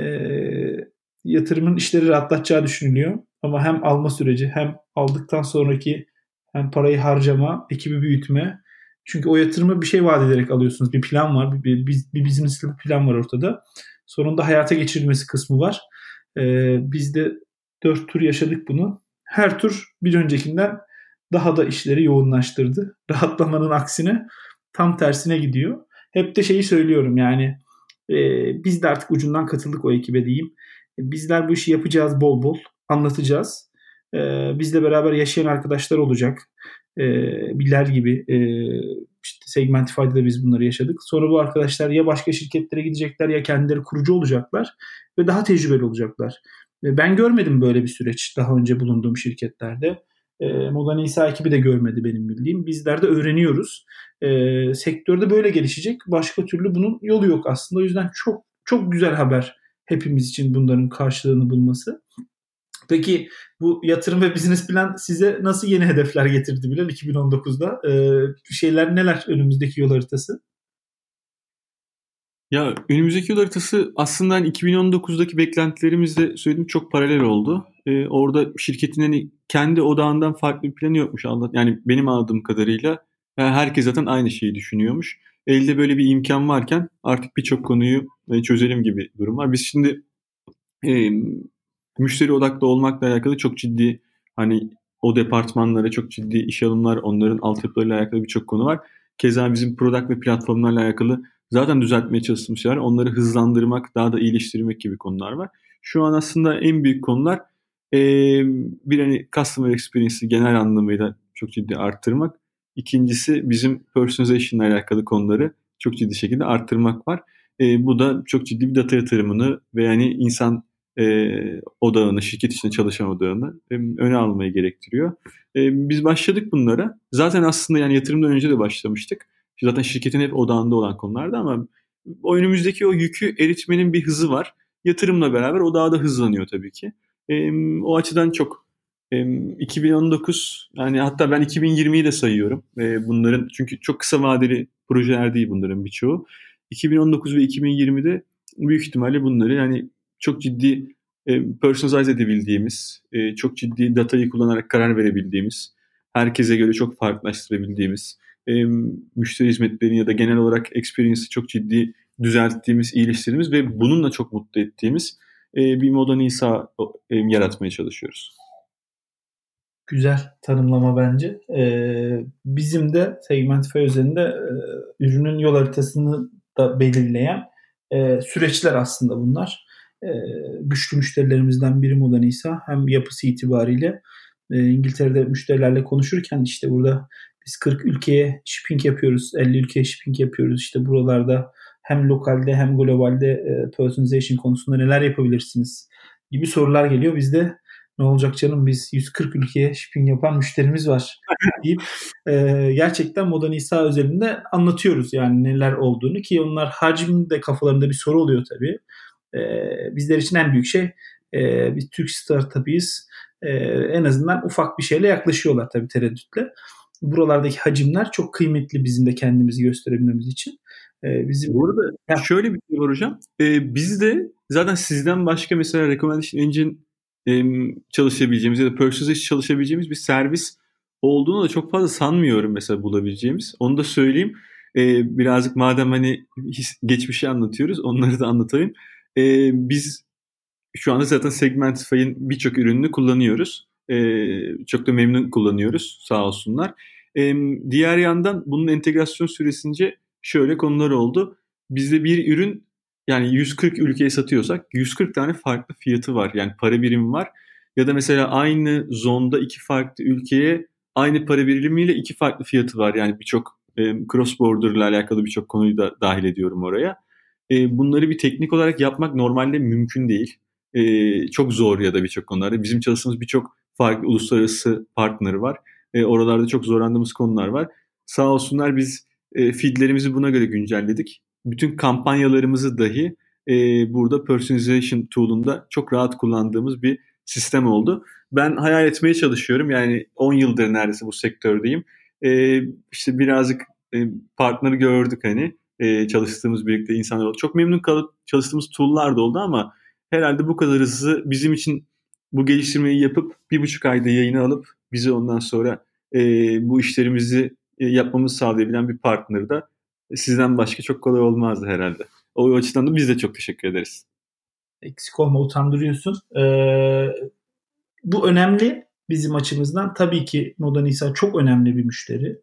yatırımın işleri rahatlatacağı düşünülüyor. Ama hem alma süreci hem aldıktan sonraki hem parayı harcama, ekibi büyütme. Çünkü o yatırımı bir şey vaat ederek alıyorsunuz. Bir plan var, bir, bir, bir business plan var ortada sonunda hayata geçirilmesi kısmı var. Ee, biz de dört tur yaşadık bunu. Her tur bir öncekinden daha da işleri yoğunlaştırdı. Rahatlamanın aksine tam tersine gidiyor. Hep de şeyi söylüyorum yani e, biz de artık ucundan katıldık o ekibe diyeyim. E, bizler bu işi yapacağız bol bol anlatacağız. E, bizle beraber yaşayan arkadaşlar olacak. E, Bilal gibi e, işte Segmentify'da da biz bunları yaşadık. Sonra bu arkadaşlar ya başka şirketlere gidecekler ya kendileri kurucu olacaklar ve daha tecrübeli olacaklar. Ben görmedim böyle bir süreç daha önce bulunduğum şirketlerde. E, Moda Nisa ekibi de görmedi benim bildiğim. Bizler de öğreniyoruz. E, sektörde böyle gelişecek. Başka türlü bunun yolu yok aslında. O yüzden çok çok güzel haber hepimiz için bunların karşılığını bulması. Peki bu yatırım ve business plan size nasıl yeni hedefler getirdi Bilal 2019'da? Ee, şeyler neler önümüzdeki yol haritası? Ya önümüzdeki yol haritası aslında hani 2019'daki beklentilerimizle söylediğim çok paralel oldu. Ee, orada şirketin hani kendi odağından farklı bir planı yokmuş. Yani benim anladığım kadarıyla herkes zaten aynı şeyi düşünüyormuş. Elde böyle bir imkan varken artık birçok konuyu e, çözelim gibi durum var. Biz şimdi e, müşteri odaklı olmakla alakalı çok ciddi hani o departmanlara çok ciddi iş alımlar, onların altyapılarıyla alakalı birçok konu var. Keza bizim product ve platformlarla alakalı zaten düzeltmeye çalıştığımız şeyler. Onları hızlandırmak, daha da iyileştirmek gibi konular var. Şu an aslında en büyük konular e, bir hani customer experience'i genel anlamıyla çok ciddi arttırmak. İkincisi bizim personalization ile alakalı konuları çok ciddi şekilde arttırmak var. E, bu da çok ciddi bir data yatırımını ve yani insan e, odağını, şirket içinde çalışan odağını e, öne almayı gerektiriyor. E, biz başladık bunlara. Zaten aslında yani yatırımdan önce de başlamıştık. Zaten şirketin hep odağında olan konulardı ama o önümüzdeki o yükü eritmenin bir hızı var. Yatırımla beraber o daha da hızlanıyor tabii ki. E, o açıdan çok e, 2019 yani hatta ben 2020'yi de sayıyorum. E, bunların çünkü çok kısa vadeli projeler değil bunların birçoğu. 2019 ve 2020'de büyük ihtimalle bunları yani çok ciddi e, personalize edebildiğimiz, e, çok ciddi datayı kullanarak karar verebildiğimiz, herkese göre çok farklılaştırabildiğimiz, e, müşteri hizmetlerini ya da genel olarak experience'ı çok ciddi düzelttiğimiz, iyileştirdiğimiz ve bununla çok mutlu ettiğimiz e, bir moda Nisa e, yaratmaya çalışıyoruz. Güzel tanımlama bence. Ee, bizim de Segmentify üzerinde e, ürünün yol haritasını da belirleyen e, süreçler aslında bunlar e, güçlü müşterilerimizden biri Modanisa hem yapısı itibariyle e, İngiltere'de müşterilerle konuşurken işte burada biz 40 ülkeye shipping yapıyoruz, 50 ülkeye shipping yapıyoruz. İşte buralarda hem lokalde hem globalde e, personalization konusunda neler yapabilirsiniz gibi sorular geliyor. Bizde ne olacak canım biz 140 ülkeye shipping yapan müşterimiz var deyip e, gerçekten Moda Nisa özelinde anlatıyoruz yani neler olduğunu ki onlar hacimde kafalarında bir soru oluyor tabii. E, bizler için en büyük şey e, biz Türk startup'ıyız. E, en azından ufak bir şeyle yaklaşıyorlar tabii tereddütle. Buralardaki hacimler çok kıymetli bizim de kendimizi gösterebilmemiz için. E, bizim Bu arada ya. şöyle bir şey var hocam. E, biz de zaten sizden başka mesela Recommendation Engine e, çalışabileceğimiz ya da Personalization çalışabileceğimiz bir servis olduğunu da çok fazla sanmıyorum mesela bulabileceğimiz. Onu da söyleyeyim. E, birazcık madem hani geçmişi anlatıyoruz onları da anlatayım. E, biz şu anda zaten Segmentify'ın birçok ürününü kullanıyoruz. E, çok da memnun kullanıyoruz sağ olsunlar. E, diğer yandan bunun entegrasyon süresince şöyle konular oldu. Bizde bir ürün yani 140 ülkeye satıyorsak 140 tane farklı fiyatı var. Yani para birimi var. Ya da mesela aynı zonda iki farklı ülkeye aynı para birimiyle iki farklı fiyatı var. Yani birçok e, cross border ile alakalı birçok konuyu da dahil ediyorum oraya. E, bunları bir teknik olarak yapmak normalde mümkün değil. E, çok zor ya da birçok konularda. Bizim çalıştığımız birçok farklı uluslararası partner var. E, oralarda çok zorlandığımız konular var. Sağ olsunlar biz e, feedlerimizi buna göre güncelledik. Bütün kampanyalarımızı dahi e, burada personalization tool'unda çok rahat kullandığımız bir sistem oldu. Ben hayal etmeye çalışıyorum. Yani 10 yıldır neredeyse bu sektördeyim. E, işte birazcık e, partneri gördük hani. E, çalıştığımız birlikte insanlar oldu. Çok memnun kalıp çalıştığımız tool'lar da oldu ama herhalde bu kadar hızlı bizim için bu geliştirmeyi yapıp bir buçuk ayda yayını alıp bizi ondan sonra e, bu işlerimizi e, yapmamızı sağlayabilen bir partner da sizden başka çok kolay olmazdı herhalde. O açıdan da biz de çok teşekkür ederiz. Eksik olma utandırıyorsun. Ee, bu önemli bizim açımızdan. Tabii ki Moda Nisa çok önemli bir müşteri.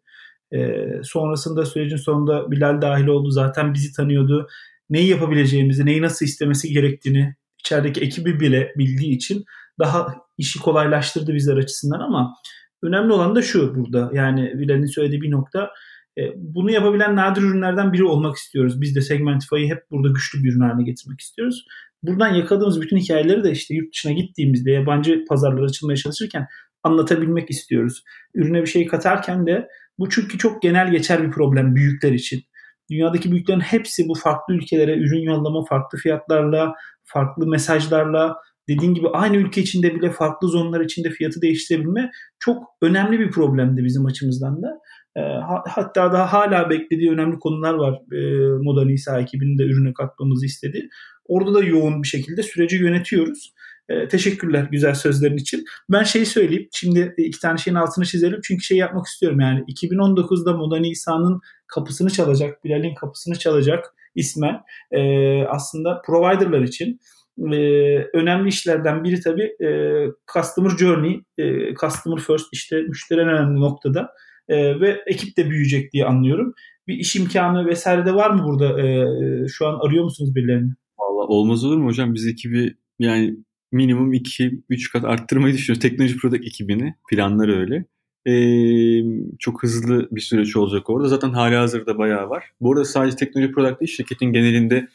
Ee, sonrasında sürecin sonunda Bilal dahil oldu. Zaten bizi tanıyordu. Neyi yapabileceğimizi, neyi nasıl istemesi gerektiğini içerideki ekibi bile bildiği için daha işi kolaylaştırdı bizler açısından ama önemli olan da şu burada. Yani Bilal'in söylediği bir nokta e, bunu yapabilen nadir ürünlerden biri olmak istiyoruz. Biz de Segmentify'ı hep burada güçlü bir ürün haline getirmek istiyoruz. Buradan yakaladığımız bütün hikayeleri de işte yurt dışına gittiğimizde yabancı pazarlara açılmaya çalışırken anlatabilmek istiyoruz. Ürüne bir şey katarken de bu çünkü çok genel geçer bir problem büyükler için. Dünyadaki büyüklerin hepsi bu farklı ülkelere ürün yollama farklı fiyatlarla, farklı mesajlarla, dediğin gibi aynı ülke içinde bile farklı zonlar içinde fiyatı değiştirebilme çok önemli bir problemdi bizim açımızdan da. E, hatta daha hala beklediği önemli konular var. E, Moda Nisa ekibinin de ürüne katmamızı istedi. Orada da yoğun bir şekilde süreci yönetiyoruz. E, teşekkürler güzel sözlerin için. Ben şeyi söyleyeyim. Şimdi iki tane şeyin altını çizelim. Çünkü şey yapmak istiyorum yani. 2019'da Moda Nisa'nın kapısını çalacak, Bilal'in kapısını çalacak ismen e, aslında providerlar için e, önemli işlerden biri tabii e, Customer Journey, e, Customer First işte müşteri en önemli noktada e, ve ekip de büyüyecek diye anlıyorum. Bir iş imkanı vesaire de var mı burada? E, şu an arıyor musunuz birilerini? Valla olmaz olur mu hocam? Biz ekibi yani minimum 2-3 kat arttırmayı düşünüyoruz. Teknoloji Product ekibini. Planlar öyle. Ee, çok hızlı bir süreç olacak orada. Zaten hali hazırda bayağı var. Bu arada sadece teknoloji product değil, şirketin genelinde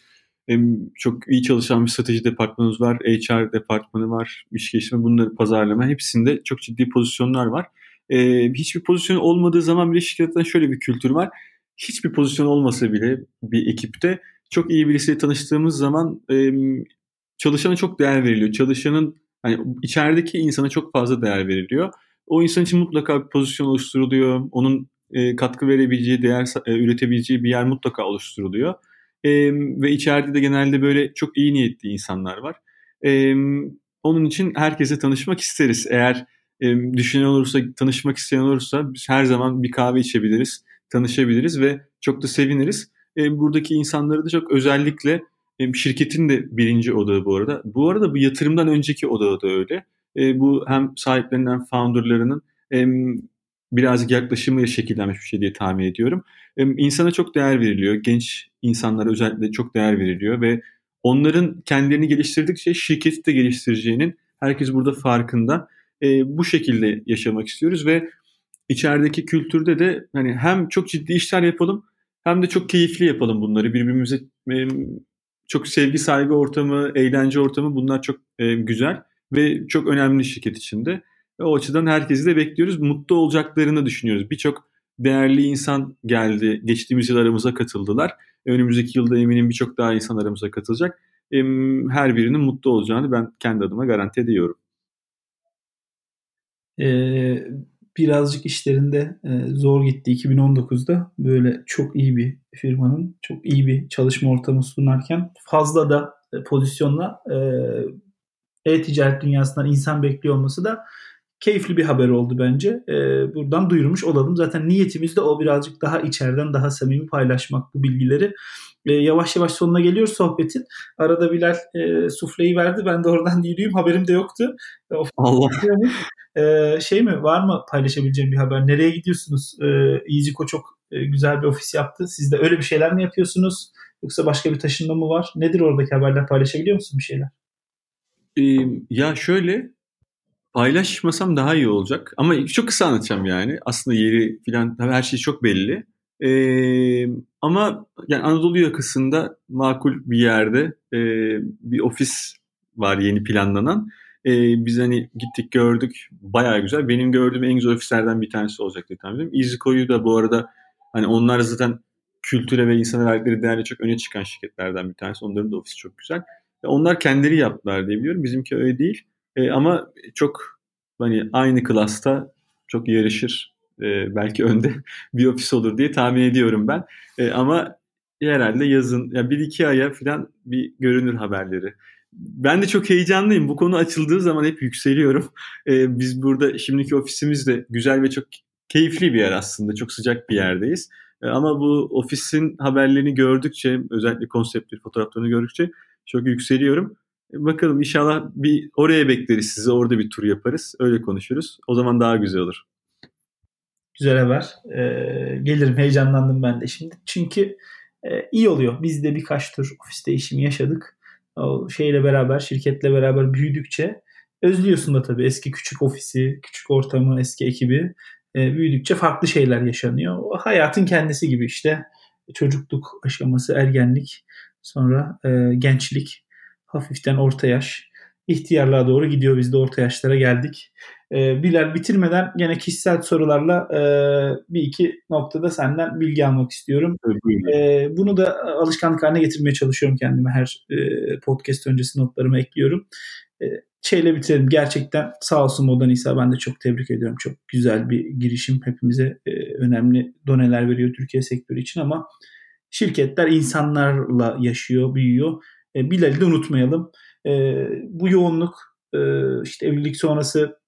çok iyi çalışan bir strateji departmanımız var, HR departmanı var, iş geliştirme, bunları pazarlama hepsinde çok ciddi pozisyonlar var. Ee, hiçbir pozisyon olmadığı zaman bile şirketten şöyle bir kültür var. Hiçbir pozisyon olmasa bile bir ekipte çok iyi birisiyle tanıştığımız zaman çalışana çok değer veriliyor. Çalışanın hani içerideki insana çok fazla değer veriliyor. O insan için mutlaka bir pozisyon oluşturuluyor. Onun e, katkı verebileceği, değer e, üretebileceği bir yer mutlaka oluşturuluyor. E, ve içeride de genelde böyle çok iyi niyetli insanlar var. E, onun için herkese tanışmak isteriz. Eğer e, düşünen olursa, tanışmak isteyen olursa biz her zaman bir kahve içebiliriz, tanışabiliriz ve çok da seviniriz. E, buradaki insanları da çok özellikle e, şirketin de birinci odağı bu arada. Bu arada bu yatırımdan önceki odağı da öyle. E, bu hem sahiplerinden, founderlarının e, birazcık yaklaşımıyla şekillenmiş bir şey diye tahmin ediyorum. E, insana çok değer veriliyor. Genç insanlara özellikle çok değer veriliyor ve onların kendilerini geliştirdikçe şirketi de geliştireceğinin herkes burada farkında. E, bu şekilde yaşamak istiyoruz ve içerideki kültürde de hani hem çok ciddi işler yapalım hem de çok keyifli yapalım bunları. Birbirimize çok sevgi saygı ortamı, eğlence ortamı bunlar çok e, güzel ve çok önemli şirket içinde. Ve o açıdan herkesi de bekliyoruz. Mutlu olacaklarını düşünüyoruz. Birçok değerli insan geldi. Geçtiğimiz yıl aramıza katıldılar. Önümüzdeki yılda eminim birçok daha insan aramıza katılacak. Her birinin mutlu olacağını ben kendi adıma garanti ediyorum. Ee, birazcık işlerinde e, zor gitti 2019'da. Böyle çok iyi bir firmanın çok iyi bir çalışma ortamı sunarken fazla da e, pozisyonla e, e-ticaret dünyasından insan bekliyor olması da keyifli bir haber oldu bence. Buradan duyurmuş olalım. Zaten niyetimiz de o birazcık daha içeriden daha samimi paylaşmak bu bilgileri. E, yavaş yavaş sonuna geliyoruz sohbetin. Arada Bilal e, sufleyi verdi. Ben de oradan yürüyeyim. Haberim de yoktu. Allah. E, şey mi var mı paylaşabileceğim bir haber? Nereye gidiyorsunuz? E, EasyCo çok e, güzel bir ofis yaptı. Siz de öyle bir şeyler mi yapıyorsunuz? Yoksa başka bir taşınma mı var? Nedir oradaki haberler? Paylaşabiliyor musun bir şeyler? Ee, ya şöyle paylaşmasam daha iyi olacak. Ama çok kısa anlatacağım yani. Aslında yeri falan her şey çok belli. Ee, ama yani Anadolu yakasında makul bir yerde e, bir ofis var yeni planlanan. E, biz hani gittik gördük bayağı güzel. Benim gördüğüm en güzel ofislerden bir tanesi olacak diye tahmin ediyorum. İziko'yu da bu arada hani onlar zaten kültüre ve insan verdikleri değerle çok öne çıkan şirketlerden bir tanesi. Onların da ofisi çok güzel. Onlar kendileri yaptılar diye biliyorum. Bizimki öyle değil. E, ama çok hani aynı klasta çok yarışır. E, belki önde bir ofis olur diye tahmin ediyorum ben. E, ama herhalde yazın ya bir iki aya falan bir görünür haberleri. Ben de çok heyecanlıyım. Bu konu açıldığı zaman hep yükseliyorum. E, biz burada şimdiki ofisimiz de güzel ve çok keyifli bir yer aslında. Çok sıcak bir yerdeyiz. E, ama bu ofisin haberlerini gördükçe, özellikle konseptleri, fotoğraflarını gördükçe çok yükseliyorum. E, bakalım inşallah bir oraya bekleriz sizi. Orada bir tur yaparız. Öyle konuşuruz. O zaman daha güzel olur. Güzel haber. Ee, gelirim. Heyecanlandım ben de şimdi. Çünkü e, iyi oluyor. Biz de birkaç tur ofis değişimi yaşadık. O şeyle beraber, şirketle beraber büyüdükçe özlüyorsun da tabii eski küçük ofisi, küçük ortamı, eski ekibi. E, büyüdükçe farklı şeyler yaşanıyor. O hayatın kendisi gibi işte çocukluk aşaması, ergenlik, sonra e, gençlik, hafiften orta yaş, ihtiyarlığa doğru gidiyor. Biz de orta yaşlara geldik. E, Bilal bitirmeden gene kişisel sorularla e, bir iki noktada senden bilgi almak istiyorum. E, bunu da alışkanlık haline getirmeye çalışıyorum kendime. Her e, podcast öncesi notlarımı ekliyorum. E, şeyle bitirelim. Gerçekten sağ olsun Modan İsa ben de çok tebrik ediyorum. Çok güzel bir girişim. Hepimize e, önemli doneler veriyor Türkiye sektörü için ama şirketler insanlarla yaşıyor, büyüyor. E, Bilal'i de unutmayalım. E, bu yoğunluk e, işte evlilik sonrası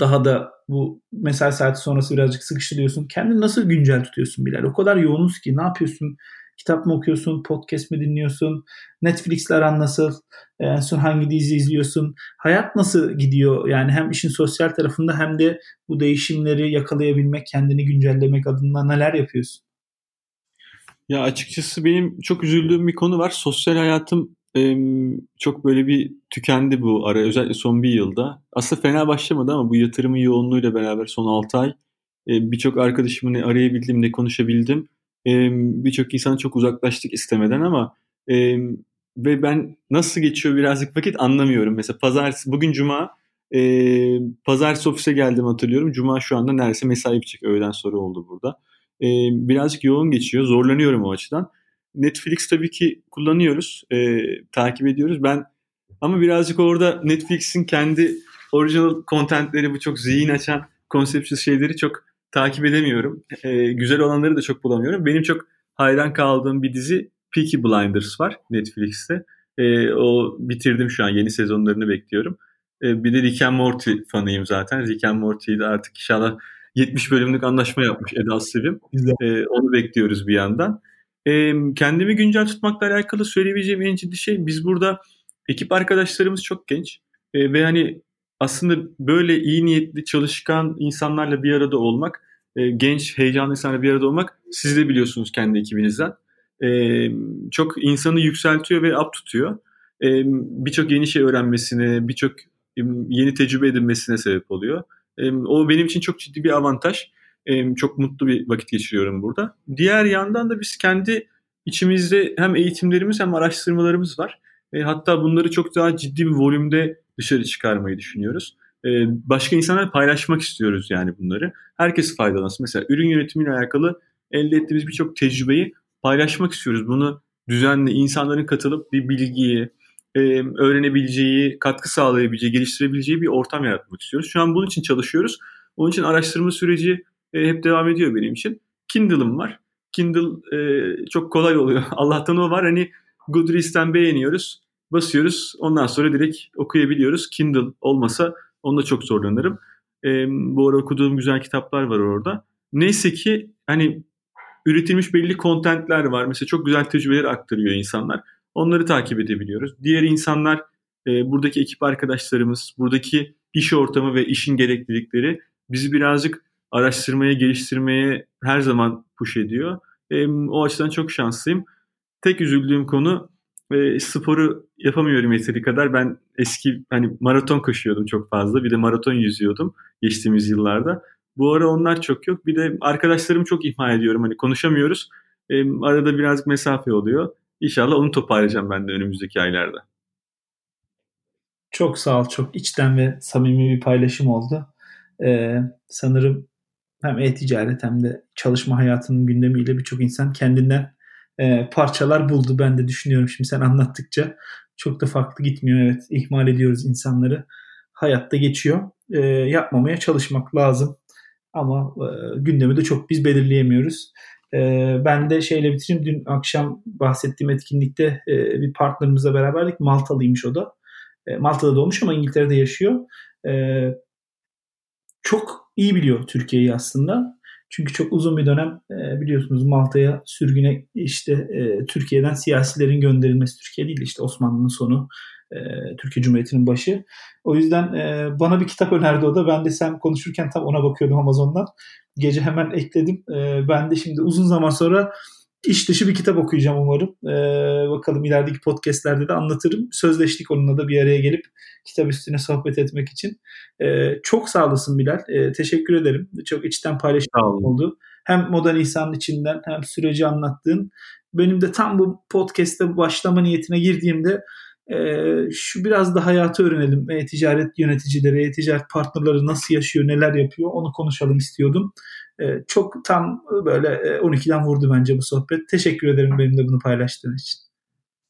daha da bu mesai saati sonrası birazcık sıkıştırıyorsun. Kendini nasıl güncel tutuyorsun Bilal? O kadar yoğunuz ki ne yapıyorsun? Kitap mı okuyorsun? Podcast mi dinliyorsun? Netflix'le aran nasıl? En son hangi dizi izliyorsun? Hayat nasıl gidiyor? Yani hem işin sosyal tarafında hem de bu değişimleri yakalayabilmek, kendini güncellemek adına neler yapıyorsun? Ya açıkçası benim çok üzüldüğüm bir konu var. Sosyal hayatım çok böyle bir tükendi bu ara özellikle son bir yılda. Aslında fena başlamadı ama bu yatırımın yoğunluğuyla beraber son 6 ay birçok arkadaşımı ne arayabildim ne konuşabildim. Birçok insan çok uzaklaştık istemeden ama ve ben nasıl geçiyor birazcık vakit anlamıyorum. Mesela pazartesi bugün cuma pazartesi ofise geldim hatırlıyorum. Cuma şu anda neredeyse mesai bitecek öğleden sonra oldu burada. Birazcık yoğun geçiyor zorlanıyorum o açıdan. Netflix tabii ki kullanıyoruz, e, takip ediyoruz. Ben ama birazcık orada Netflix'in kendi original contentleri bu çok zihin açan konseptsiz şeyleri çok takip edemiyorum. E, güzel olanları da çok bulamıyorum. Benim çok hayran kaldığım bir dizi Peaky Blinders var Netflix'te. E, o bitirdim şu an yeni sezonlarını bekliyorum. E, bir de Rick and Morty fanıyım zaten. Rick and Morty'yi de artık inşallah 70 bölümlük anlaşma yapmış Eda Sevim. E, onu bekliyoruz bir yandan. E, kendimi güncel tutmakla alakalı söyleyebileceğim en ciddi şey biz burada ekip arkadaşlarımız çok genç e, ve hani aslında böyle iyi niyetli çalışkan insanlarla bir arada olmak, e, genç heyecanlı insanlarla bir arada olmak siz de biliyorsunuz kendi ekibinizden. E, çok insanı yükseltiyor ve up tutuyor. E, birçok yeni şey öğrenmesine, birçok yeni tecrübe edinmesine sebep oluyor. E, o benim için çok ciddi bir avantaj çok mutlu bir vakit geçiriyorum burada. Diğer yandan da biz kendi içimizde hem eğitimlerimiz hem araştırmalarımız var. E, hatta bunları çok daha ciddi bir volümde dışarı çıkarmayı düşünüyoruz. E, başka insanlarla paylaşmak istiyoruz yani bunları. Herkes faydalansın. Mesela ürün yönetimiyle alakalı elde ettiğimiz birçok tecrübeyi paylaşmak istiyoruz. Bunu düzenli insanların katılıp bir bilgiyi, e, öğrenebileceği, katkı sağlayabileceği, geliştirebileceği bir ortam yaratmak istiyoruz. Şu an bunun için çalışıyoruz. Onun için araştırma süreci e, hep devam ediyor benim için. Kindle'ım var. Kindle e, çok kolay oluyor. Allah'tan o var. Hani Goodreads'ten beğeniyoruz. Basıyoruz. Ondan sonra direkt okuyabiliyoruz. Kindle olmasa onda çok zorlanırım. E, bu ara okuduğum güzel kitaplar var orada. Neyse ki hani üretilmiş belli kontentler var. Mesela çok güzel tecrübeler aktarıyor insanlar. Onları takip edebiliyoruz. Diğer insanlar e, buradaki ekip arkadaşlarımız, buradaki iş ortamı ve işin gereklilikleri bizi birazcık araştırmaya, geliştirmeye her zaman push ediyor. E, o açıdan çok şanslıyım. Tek üzüldüğüm konu e, sporu yapamıyorum yeteri kadar. Ben eski hani maraton koşuyordum çok fazla. Bir de maraton yüzüyordum geçtiğimiz yıllarda. Bu ara onlar çok yok. Bir de arkadaşlarımı çok ihmal ediyorum. Hani konuşamıyoruz. E, arada birazcık mesafe oluyor. İnşallah onu toparlayacağım ben de önümüzdeki aylarda. Çok sağ ol. Çok içten ve samimi bir paylaşım oldu. Ee, sanırım hem e-ticaret hem de çalışma hayatının gündemiyle birçok insan kendinden e, parçalar buldu. Ben de düşünüyorum şimdi sen anlattıkça. Çok da farklı gitmiyor. Evet ihmal ediyoruz insanları. Hayatta geçiyor. E, yapmamaya çalışmak lazım. Ama e, gündemi de çok biz belirleyemiyoruz. E, ben de şeyle bitireyim. Dün akşam bahsettiğim etkinlikte e, bir partnerimizle beraberlik. Maltalıymış o da. E, Malta'da doğmuş ama İngiltere'de yaşıyor. E, çok iyi biliyor Türkiye'yi aslında. Çünkü çok uzun bir dönem e, biliyorsunuz Malta'ya sürgüne işte e, Türkiye'den siyasilerin gönderilmesi Türkiye değil işte Osmanlı'nın sonu e, Türkiye Cumhuriyeti'nin başı. O yüzden bana bir kitap önerdi o da. Ben de sen konuşurken tam ona bakıyordum Amazon'dan. Gece hemen ekledim. Ben de şimdi uzun zaman sonra iş dışı bir kitap okuyacağım umarım. Ee, bakalım ilerideki podcastlerde de anlatırım. Sözleştik onunla da bir araya gelip kitap üstüne sohbet etmek için. Ee, çok sağ olasın Bilal. Ee, teşekkür ederim. Çok içten paylaşım oldu. Hem Modern İsa'nın içinden hem süreci anlattığın. Benim de tam bu podcast'te başlama niyetine girdiğimde e, şu biraz da hayatı öğrenelim. E-ticaret yöneticileri, e-ticaret partnerleri nasıl yaşıyor, neler yapıyor onu konuşalım istiyordum. E, çok tam böyle 12'den vurdu bence bu sohbet. Teşekkür ederim benimle bunu paylaştığın için.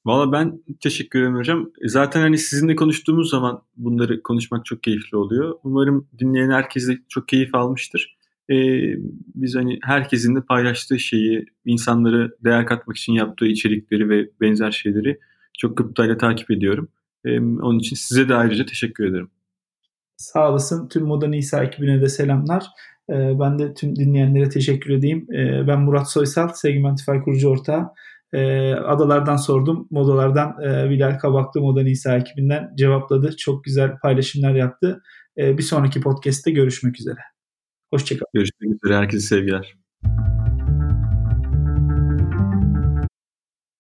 Valla ben teşekkür ederim hocam. Zaten hani sizinle konuştuğumuz zaman bunları konuşmak çok keyifli oluyor. Umarım dinleyen herkes de çok keyif almıştır. Ee, biz hani herkesin de paylaştığı şeyi, insanları değer katmak için yaptığı içerikleri ve benzer şeyleri çok gıptayla takip ediyorum. Ee, onun için size de ayrıca teşekkür ederim. Sağ olasın. Tüm Moda Nisa ekibine de selamlar. Ee, ben de tüm dinleyenlere teşekkür edeyim. Ee, ben Murat Soysal, Segmentify kurucu ortağı. Ee, adalardan sordum. Modalardan e, Bilal Kabaklı Moda Nisa ekibinden cevapladı. Çok güzel paylaşımlar yaptı. Bir sonraki podcast'te görüşmek üzere. Hoşçakalın. Görüşmek üzere. Herkese sevgiler.